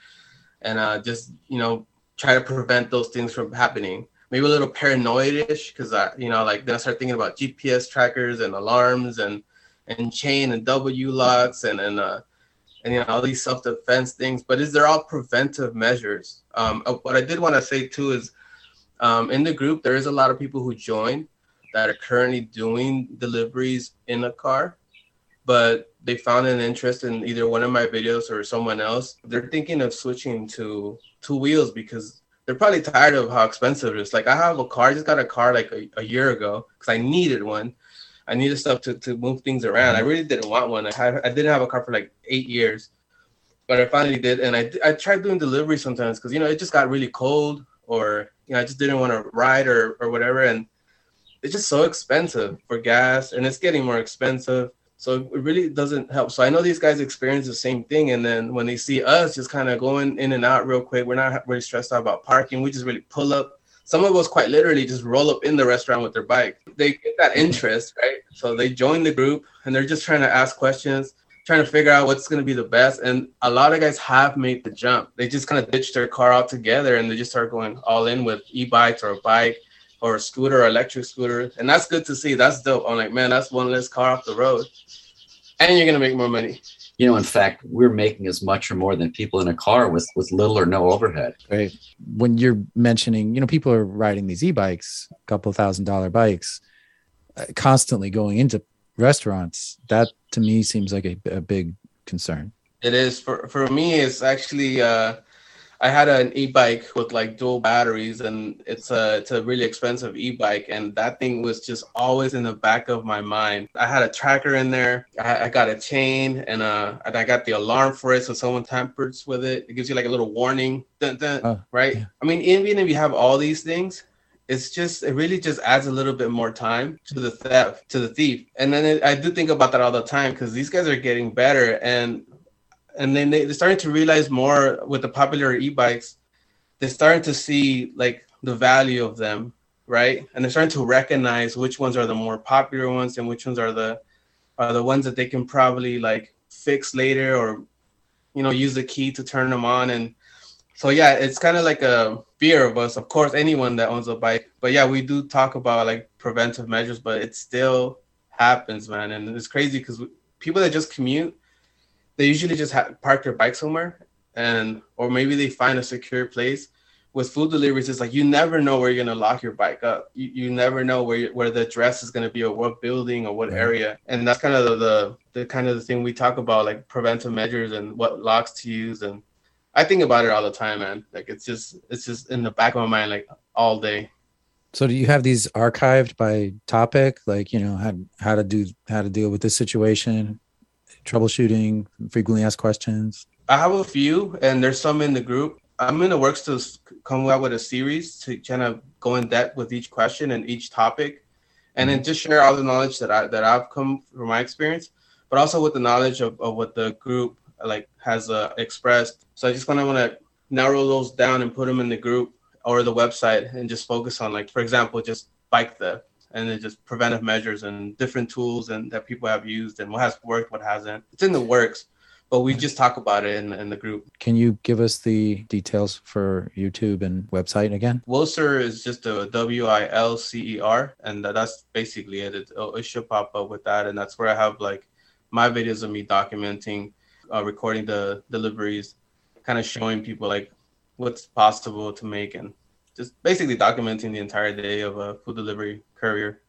And uh, just you know try to prevent those things from happening. Maybe a little paranoid-ish because i you know like then i start thinking about gps trackers and alarms and and chain and w locks and and uh and you know all these self-defense things. But is they're all preventive measures. Um uh, what i did want to say too is um, in the group, there is a lot of people who join, that are currently doing deliveries in a car, but they found an interest in either one of my videos or someone else. They're thinking of switching to two wheels because they're probably tired of how expensive it is. Like I have a car, I just got a car like a, a year ago because I needed one. I needed stuff to, to move things around. I really didn't want one. I had I didn't have a car for like eight years, but I finally did. And I I tried doing delivery sometimes because you know it just got really cold or you know I just didn't want to ride or or whatever. And it's just so expensive for gas, and it's getting more expensive. So it really doesn't help. So I know these guys experience the same thing, and then when they see us just kind of going in and out real quick, we're not really stressed out about parking. We just really pull up. Some of us quite literally just roll up in the restaurant with their bike. They get that interest, right? So they join the group and they're just trying to ask questions, trying to figure out what's going to be the best. And a lot of guys have made the jump. They just kind of ditch their car altogether and they just start going all in with e-bikes or a bike or a scooter or electric scooter. And that's good to see. That's dope. I'm like, man, that's one less car off the road. And you're gonna make more money. You know, in fact, we're making as much or more than people in a car with with little or no overhead. Right. When you're mentioning, you know, people are riding these e-bikes, a couple thousand dollar bikes, uh, constantly going into restaurants. That to me seems like a, a big concern. It is for for me. It's actually uh, I had an e-bike with like dual batteries, and it's a it's a really expensive e-bike, and that thing was just always in the back of my mind. I had a tracker in there. I, I got a chain, and uh, and I got the alarm for it, so someone tampers with it, it gives you like a little warning. Dun, dun, Oh, right? yeah. I mean, even if you have all these things, it's just it really just adds a little bit more time to the theft to the thief. And then it, i do think about that all the time because these guys are getting better. And and then they, they're starting to realize more with the popular e-bikes they're starting to see like the value of them right? And they're starting to recognize which ones are the more popular ones and which ones are the are the ones that they can probably like fix later or you know use the key to turn them on. And so yeah it's kind of like a fear of us. Of course anyone that owns a bike. But yeah we do talk about like preventive measures but it still happens man. And it's crazy because people that just commute they usually just ha- park their bike somewhere and or maybe they find a secure place. With food deliveries it's like you never know where you're going to lock your bike up. You, you never know where where the address is going to be or what building or what area. And that's kind of the, the the kind of the thing we talk about like preventive measures and what locks to use and I think about it all the time, man. Like it's just it's just in the back of my mind like all day. So do you have these archived by topic, like you know how how to do how to deal with this situation, troubleshooting, frequently asked questions? I have a few, and there's some in the group. I'm in the works to come out with a series to kind of go in depth with each question and each topic, and then just share all the knowledge that I that I've come from my experience, but also with the knowledge of, of what the group like has uh, expressed. So I just kind of want to narrow those down and put them in the group or the website, and just focus on like, for example, just bike theft and then just preventive measures and different tools and that people have used and what has worked, what hasn't. It's in the works but we just talk about it in, in the group. Can you give us the details for YouTube and website again? Wilcer is just a W I L C E R, and that's basically it. It, it should pop up with that, and that's where I have like my videos of me documenting, uh, recording the deliveries, kind of showing people like what's possible to make, and just basically documenting the entire day of a food delivery courier.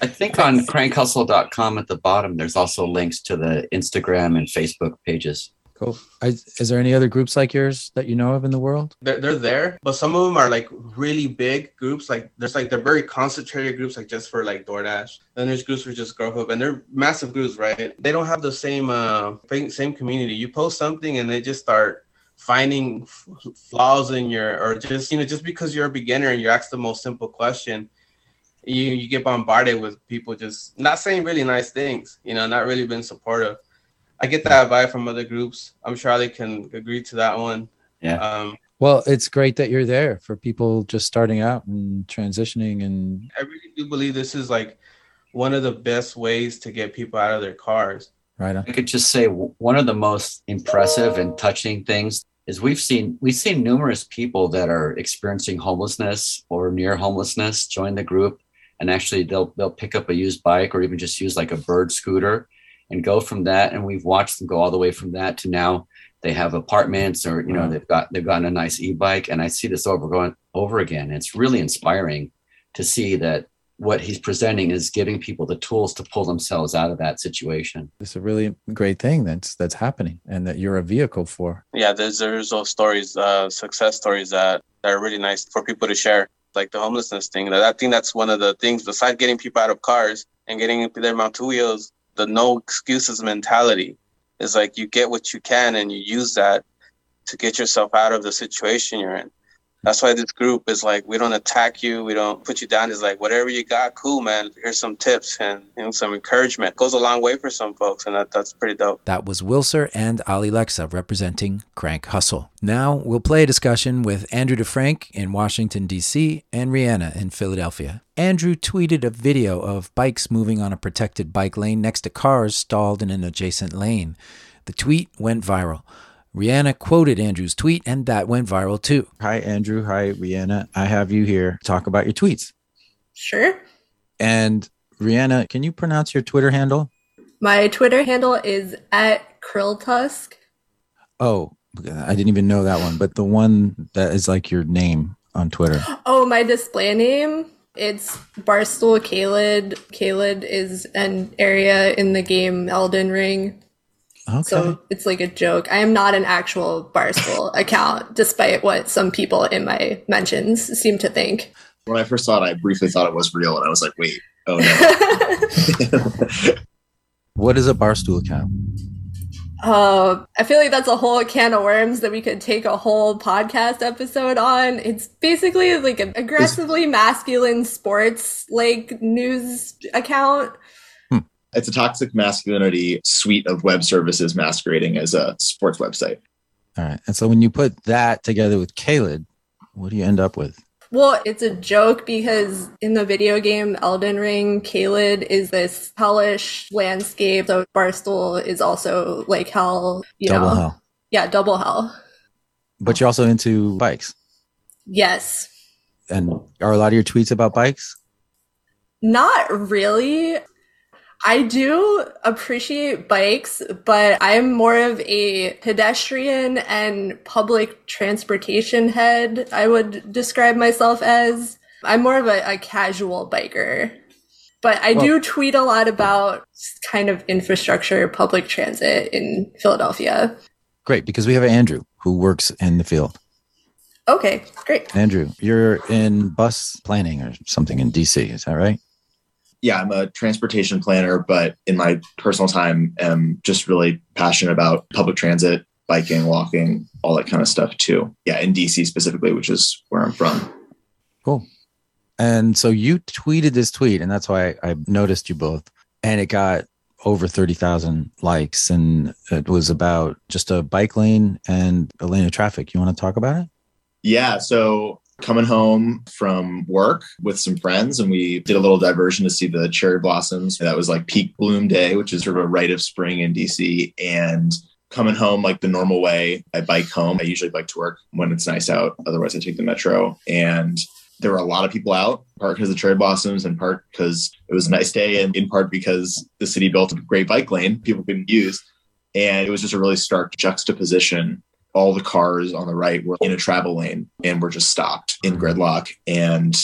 I think on crankhustle.com at the bottom, there's also links to the Instagram and Facebook pages. Cool. Is there any other groups like yours that you know of in the world? they're, they're there but some of them are like really big groups like there's like they're very concentrated groups like just for like DoorDash then there's groups for just Grubhub and they're massive groups right they don't have the same uh same community you post something and they just start finding f- flaws in your or just you know just because you're a beginner and you ask the most simple question you you get bombarded with people just not saying really nice things you know not really being supportive I get that vibe from other groups I'm sure they can agree to that one Yeah. um Well, it's great that you're there for people just starting out and transitioning and I really do believe this is like one of the best ways to get people out of their cars. right on. I could just say one of the most impressive and touching things is we've seen we've seen numerous people that are experiencing homelessness or near homelessness join the group and actually they'll they'll pick up a used bike or even just use like a bird scooter and go from that and we've watched them go all the way from that to now they have apartments or you know they've got they've gotten a nice e-bike and I see this over going over again it's really inspiring to see that what he's presenting is giving people the tools to pull themselves out of that situation. It's a really great thing that's that's happening and that you're a vehicle for. Yeah, there's there's those stories, uh, success stories that, that are really nice for people to share. Like the homelessness thing. That i think that's one of the things besides getting people out of cars and getting them onto wheels, the no excuses mentality is like you get what you can and you use that to get yourself out of the situation you're in. That's why this group is like, we don't attack you, we don't put you down. It's like, whatever you got, cool, man. Here's some tips and you know, some encouragement. Goes a long way for some folks, and that, that's pretty dope. That was Wilser and Ali Lexa representing Crank Hustle. Now we'll play a discussion with Andrew DeFrank in Washington, D.C., and Rihanna in Philadelphia. Andrew tweeted a video of bikes moving on a protected bike lane next to cars stalled in an adjacent lane. The tweet went viral. Rihanna quoted Andrew's tweet, and that went viral too. Hi, Andrew. Hi, Rihanna. I have you here talk about your tweets. Sure. And Rihanna, can you pronounce your Twitter handle? My Twitter handle is at Krilltusk. Oh, I didn't even know that one, but the one that is like your name on Twitter. Oh, my display name? It's Barstool Caelid. Caelid is an area in the game Elden Ring. Okay. So it's like a joke. I am not an actual Barstool account, despite what some people in my mentions seem to think. When I first saw it, I briefly thought it was real, and I was like, "Wait, oh no." what is a Barstool account? Uh, I feel like that's a whole can of worms that we could take a whole podcast episode on. It's basically like an aggressively masculine sports like news account it's a toxic masculinity suite of web services masquerading as a sports website. All right. And so when you put that together with Caelid, what do you end up with? Well, it's a joke because in the video game Elden Ring, Caelid is this hellish landscape. So Barstool is also like hell, you double know. hell. Yeah, double hell. But you're also into bikes. Yes. And are a lot of your tweets about bikes? Not really. I do appreciate bikes, but I'm more of a pedestrian and public transportation head, I would describe myself as. I'm more of a, a casual biker. But I well, do tweet a lot about kind of infrastructure, public transit in Philadelphia. Great, because we have Andrew who works in the field. Okay, great. Andrew, you're in bus planning or something in DC, is that right? Yeah, I'm a transportation planner, but in my personal time, am just really passionate about public transit, biking, walking, all that kind of stuff too. Yeah, in DC specifically, which is where I'm from. Cool. And so you tweeted this tweet, and that's why I, I noticed you both. And it got over 30,000 likes, and it was about just a bike lane and a lane of traffic. You want to talk about it? Yeah. So coming home from work with some friends and we did a little diversion to see the cherry blossoms. That was like peak bloom day, which is sort of a rite of spring in DC. And coming home like the normal way, I bike home. I usually bike to work when it's nice out. Otherwise, I take the metro. And there were a lot of people out, part because of the cherry blossoms and part because it was a nice day, and in part because the city built a great bike lane people could use. And it was just a really stark juxtaposition all the cars on the right were in a travel lane and were just stopped in mm-hmm. gridlock. And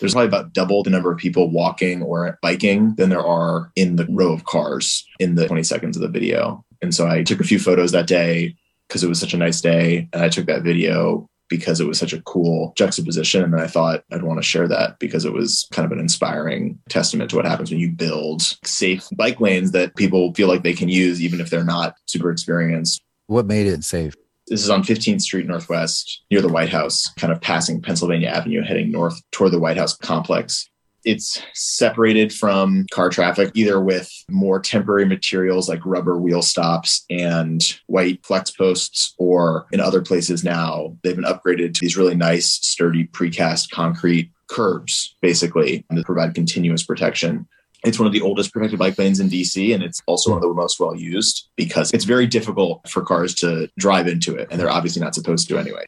there's probably about double the number of people walking or biking than there are in the mm-hmm. row of cars in the 20 seconds of the video. And so I took a few photos that day because it was such a nice day. And I took that video because it was such a cool juxtaposition. And I thought I'd want to share that because it was kind of an inspiring testament to what happens when you build safe bike lanes that people feel like they can use, even if they're not super experienced. What made it safe? This is on 15th Street Northwest near the White House, kind of passing Pennsylvania Avenue, heading north toward the White House complex. It's separated from car traffic either with more temporary materials like rubber wheel stops and white flex posts, or in other places now, they've been upgraded to these really nice, sturdy precast concrete curbs, basically, to provide continuous protection. It's one of the oldest protected bike lanes in DC, and it's also one of the most well used because it's very difficult for cars to drive into it, and they're obviously not supposed to anyway.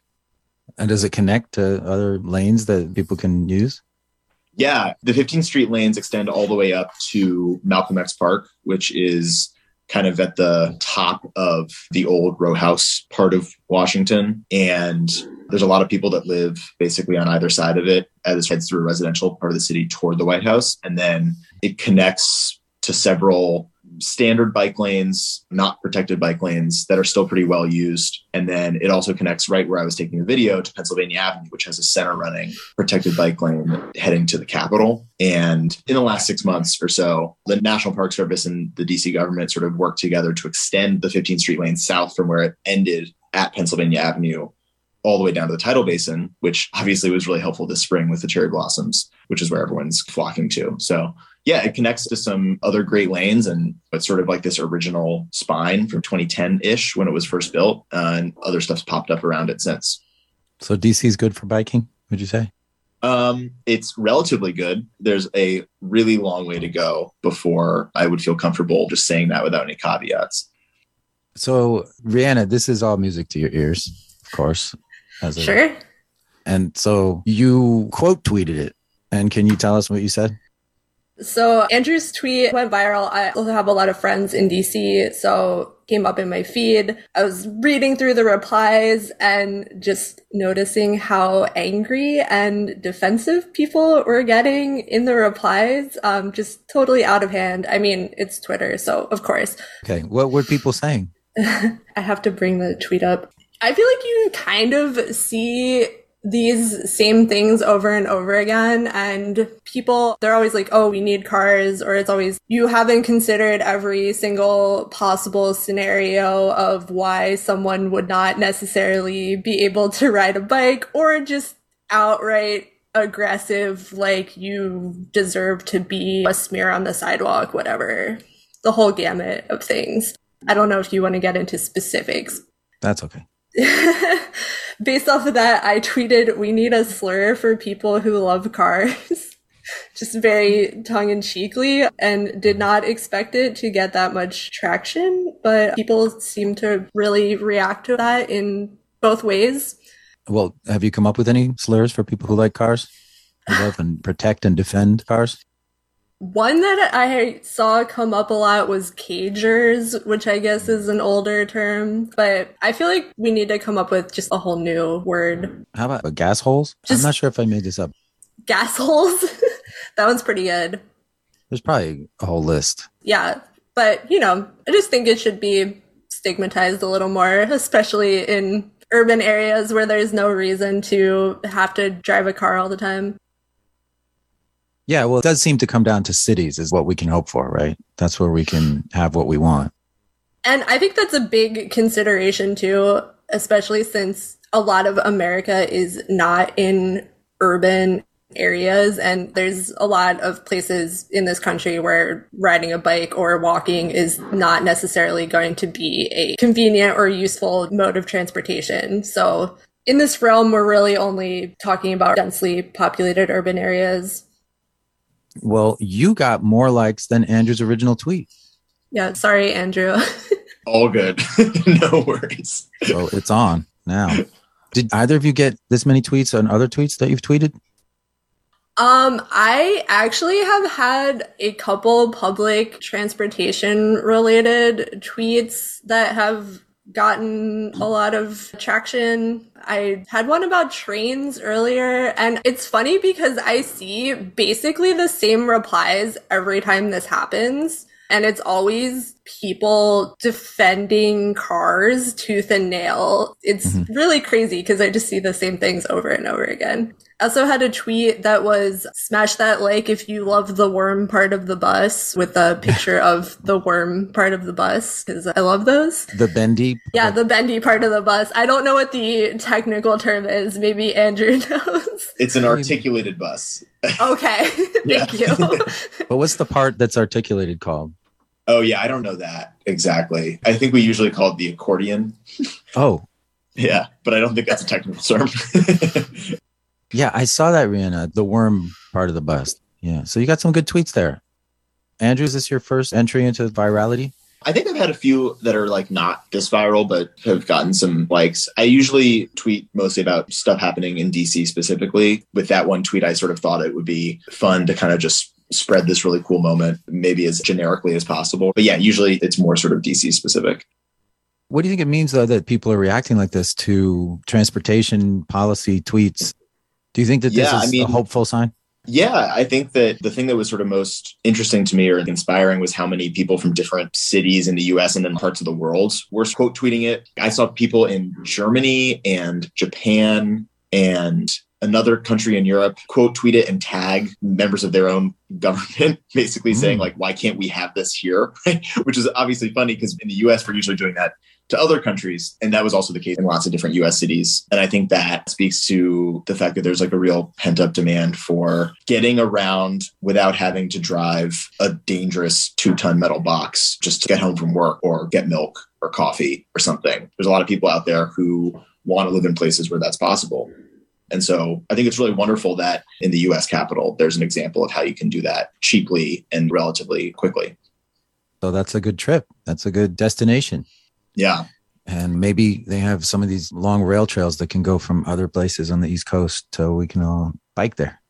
And does it connect to other lanes that people can use? Yeah, the 15th Street lanes extend all the way up to Malcolm X Park, which is kind of at the top of the old row house part of Washington. And There's a lot of people that live basically on either side of it as it heads through a residential part of the city toward the White House. And then it connects to several standard bike lanes, not protected bike lanes that are still pretty well used. And then it also connects right where I was taking the video to Pennsylvania Avenue, which has a center running protected bike lane heading to the Capitol. And in the last six months or so, the National Park Service and the DC government sort of worked together to extend the 15th Street lane south from where it ended at Pennsylvania Avenue all the way down to the tidal basin, which obviously was really helpful this spring with the cherry blossoms, which is where everyone's flocking to. So yeah, it connects to some other great lanes and it's sort of like this original spine from 2010 ish when it was first built. Uh, and other stuff's popped up around it since. So DC is good for biking, would you say? Um, it's relatively good. There's a really long way to go before I would feel comfortable just saying that without any caveats. So, Rihanna, this is all music to your ears, of course. As a, sure. And so you quote tweeted it. And can you tell us what you said? So Andrew's tweet went viral. I also have a lot of friends in DC, so came up in my feed. I was reading through the replies and just noticing how angry and defensive people were getting in the replies. Um, just totally out of hand. I mean, it's Twitter, so of course. Okay. What were people saying? I have to bring the tweet up. I feel like you kind of see these same things over and over again. And people, they're always like, oh, we need cars, or it's always, you haven't considered every single possible scenario of why someone would not necessarily be able to ride a bike or just outright aggressive, like you deserve to be a smear on the sidewalk, whatever. The whole gamut of things. I don't know if you want to get into specifics. That's okay. based off of that, I tweeted, we need a slur for people who love cars. Just very tongue in cheekly and did not expect it to get that much traction, but people seem to really react to that in both ways. Well, have you come up with any slurs for people who like cars? Love and protect and defend cars? One that I saw come up a lot was cagers, which I guess is an older term, but I feel like we need to come up with just a whole new word. How about gas holes? Just I'm not sure if I made this up. Gas holes? that one's pretty good. There's probably a whole list. Yeah, but you know, I just think it should be stigmatized a little more, especially in urban areas where there's no reason to have to drive a car all the time. Yeah, well, it does seem to come down to cities, is what we can hope for, right? That's where we can have what we want. And I think that's a big consideration too, especially since a lot of America is not in urban areas and there's a lot of places in this country where riding a bike or walking is not necessarily going to be a convenient or useful mode of transportation. So in this realm, we're really only talking about densely populated urban areas. Well, you got more likes than Andrew's original tweet. Yeah, sorry, Andrew. All good. no worries. Well, it's on now. Did either of you get this many tweets on other tweets that you've tweeted? Um, I actually have had a couple public transportation related tweets that have gotten a lot of traction. I had one about trains earlier, and it's funny because I see basically the same replies every time this happens. And it's always people defending cars tooth and nail. It's mm-hmm. really crazy because I just see the same things over and over again. I also had a tweet that was smash that like if you love the worm part of the bus with a picture of the worm part of the bus because I love those. The bendy? Yeah, the bendy part of the bus. I don't know what the technical term is. Maybe Andrew knows. It's an articulated bus. Okay. Thank you. but what's the part that's articulated called? Oh, yeah, I don't know that exactly. I think we usually call it the accordion. Oh. Yeah, but I don't think that's a technical term. Yeah, I saw that, Rihanna, the worm part of the bust. Yeah. So you got some good tweets there. Andrew, is this your first entry into virality? I think I've had a few that are like not this viral, but have gotten some likes. I usually tweet mostly about stuff happening in DC specifically. With that one tweet, I sort of thought it would be fun to kind of just spread this really cool moment, maybe as generically as possible. But yeah, usually it's more sort of DC specific. What do you think it means, though, that people are reacting like this to transportation policy tweets? Do you think that this Yeah, I is a hopeful sign? Yeah, I think that the thing that was sort of most interesting to me or inspiring was how many people from different cities in the US and then parts of the world were quote tweeting it. I saw people in Germany and Japan and another country in Europe quote tweet it and tag members of their own government, basically saying, Mm. like, why can't we have this here? Which is obviously funny because in the US, we're usually doing that to other countries. And that was also the case in lots of different US cities. And I think that speaks to the fact that there's like a real pent up demand for getting around without having to drive a dangerous two ton metal box just to get home from work or get milk or coffee or something. There's a lot of people out there who want to live in places where that's possible. And so I think it's really wonderful that in the US capital, there's an example of how you can do that cheaply and relatively quickly. So that's a good trip. That's a good destination. Yeah. And maybe they have some of these long rail trails that can go from other places on the East Coast so we can all bike there.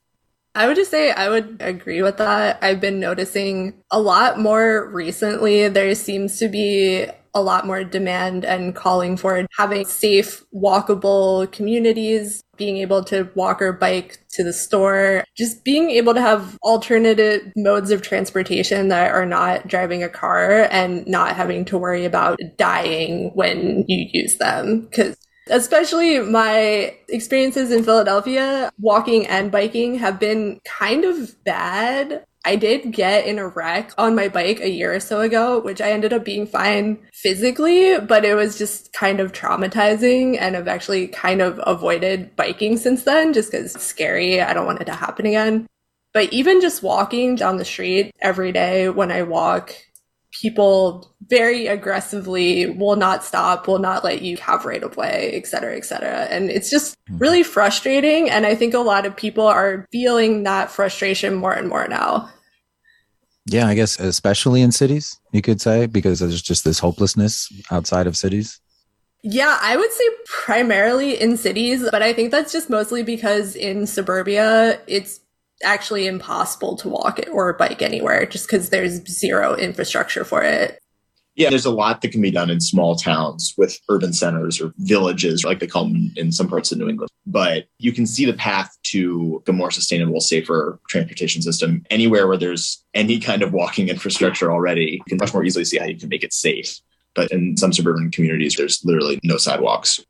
I would just say I would agree with that. I've been noticing a lot more recently. There seems to be a lot more demand and calling for having safe, walkable communities, being able to walk or bike to the store, just being able to have alternative modes of transportation that are not driving a car and not having to worry about dying when you use them. Because Especially my experiences in Philadelphia, walking and biking have been kind of bad. I did get in a wreck on my bike a year or so ago, which I ended up being fine physically, but it was just kind of traumatizing. And I've actually kind of avoided biking since then just because it's scary. I don't want it to happen again. But even just walking down the street every day when I walk, people very aggressively will not stop, will not let you have right of way, et cetera, et cetera. And it's just hmm. really frustrating. And I think a lot of people are feeling that frustration more and more now. Yeah, I guess especially in cities, you could say, because there's just this hopelessness outside of cities. Yeah, I would say primarily in cities, but I think that's just mostly because in suburbia, it's actually impossible to walk or bike anywhere just because there's zero infrastructure for it. Yeah, there's a lot that can be done in small towns with urban centers or villages, like they call them in some parts of New England. But you can see the path to a more sustainable, safer transportation system anywhere where there's any kind of walking infrastructure already. You can much more easily see how you can make it safe. But in some suburban communities, there's literally no sidewalks.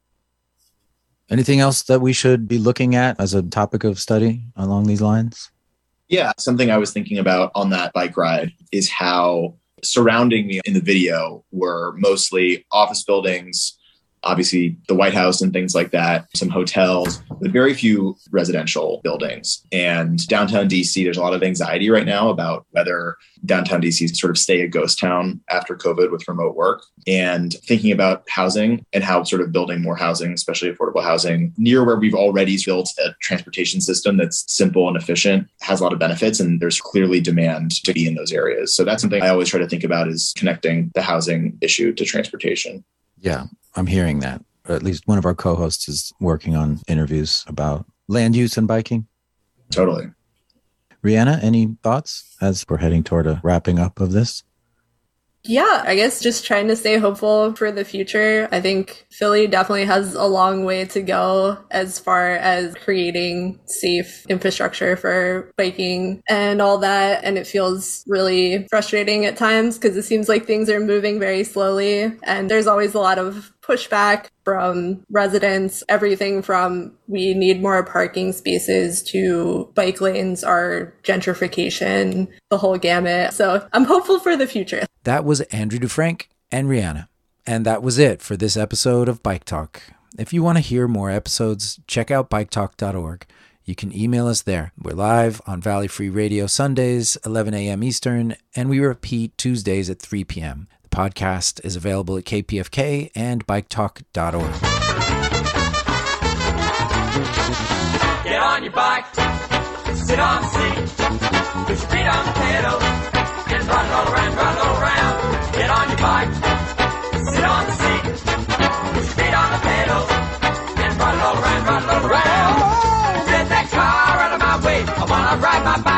Anything else that we should be looking at as a topic of study along these lines? Yeah, something I was thinking about on that bike ride is how surrounding me in the video were mostly office buildings, obviously the White House and things like that, some hotels, but very few residential buildings. And downtown DC, there's a lot of anxiety right now about whether downtown DC sort of stay a ghost town after COVID with remote work. And thinking about housing and how sort of building more housing, especially affordable housing, near where we've already built a transportation system that's simple and efficient, has a lot of benefits, and there's clearly demand to be in those areas. So that's something I always try to think about is connecting the housing issue to transportation. Yeah, I'm hearing that. At least one of our co-hosts is working on interviews about land use and biking. Totally. Rihanna, any thoughts as we're heading toward a wrapping up of this? Yeah, I guess just trying to stay hopeful for the future. I think Philly definitely has a long way to go as far as creating safe infrastructure for biking and all that. And it feels really frustrating at times because it seems like things are moving very slowly. And there's always a lot of pushback from residents, everything from we need more parking spaces to bike lanes are gentrification, the whole gamut. So I'm hopeful for the future. That was Andrew DeFrank and Rihanna. And that was it for this episode of Bike Talk. If you want to hear more episodes, check out biketalk.org. You can email us there. We're live on Valley Free Radio Sundays, 11 a.m. Eastern, and we repeat Tuesdays at 3 p.m. Podcast is available at KPFK and biketalk.org. Get on your bike, sit on the seat, put your feet on the pedal, and run all around, run all around. Get on your bike, sit on the seat, put your feet on the pedal, and run all around, run all around. Get that car out of my way. I wanna ride my bike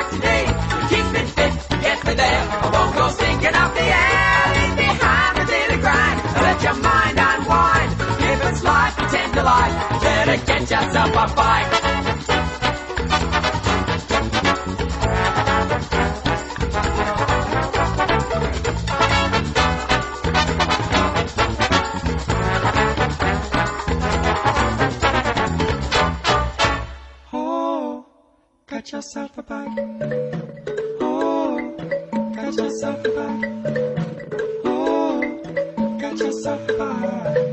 Oh, better get yourself a bike. Oh, got yourself a bike. Oh, got yourself a bike. Oh, got yourself a bike.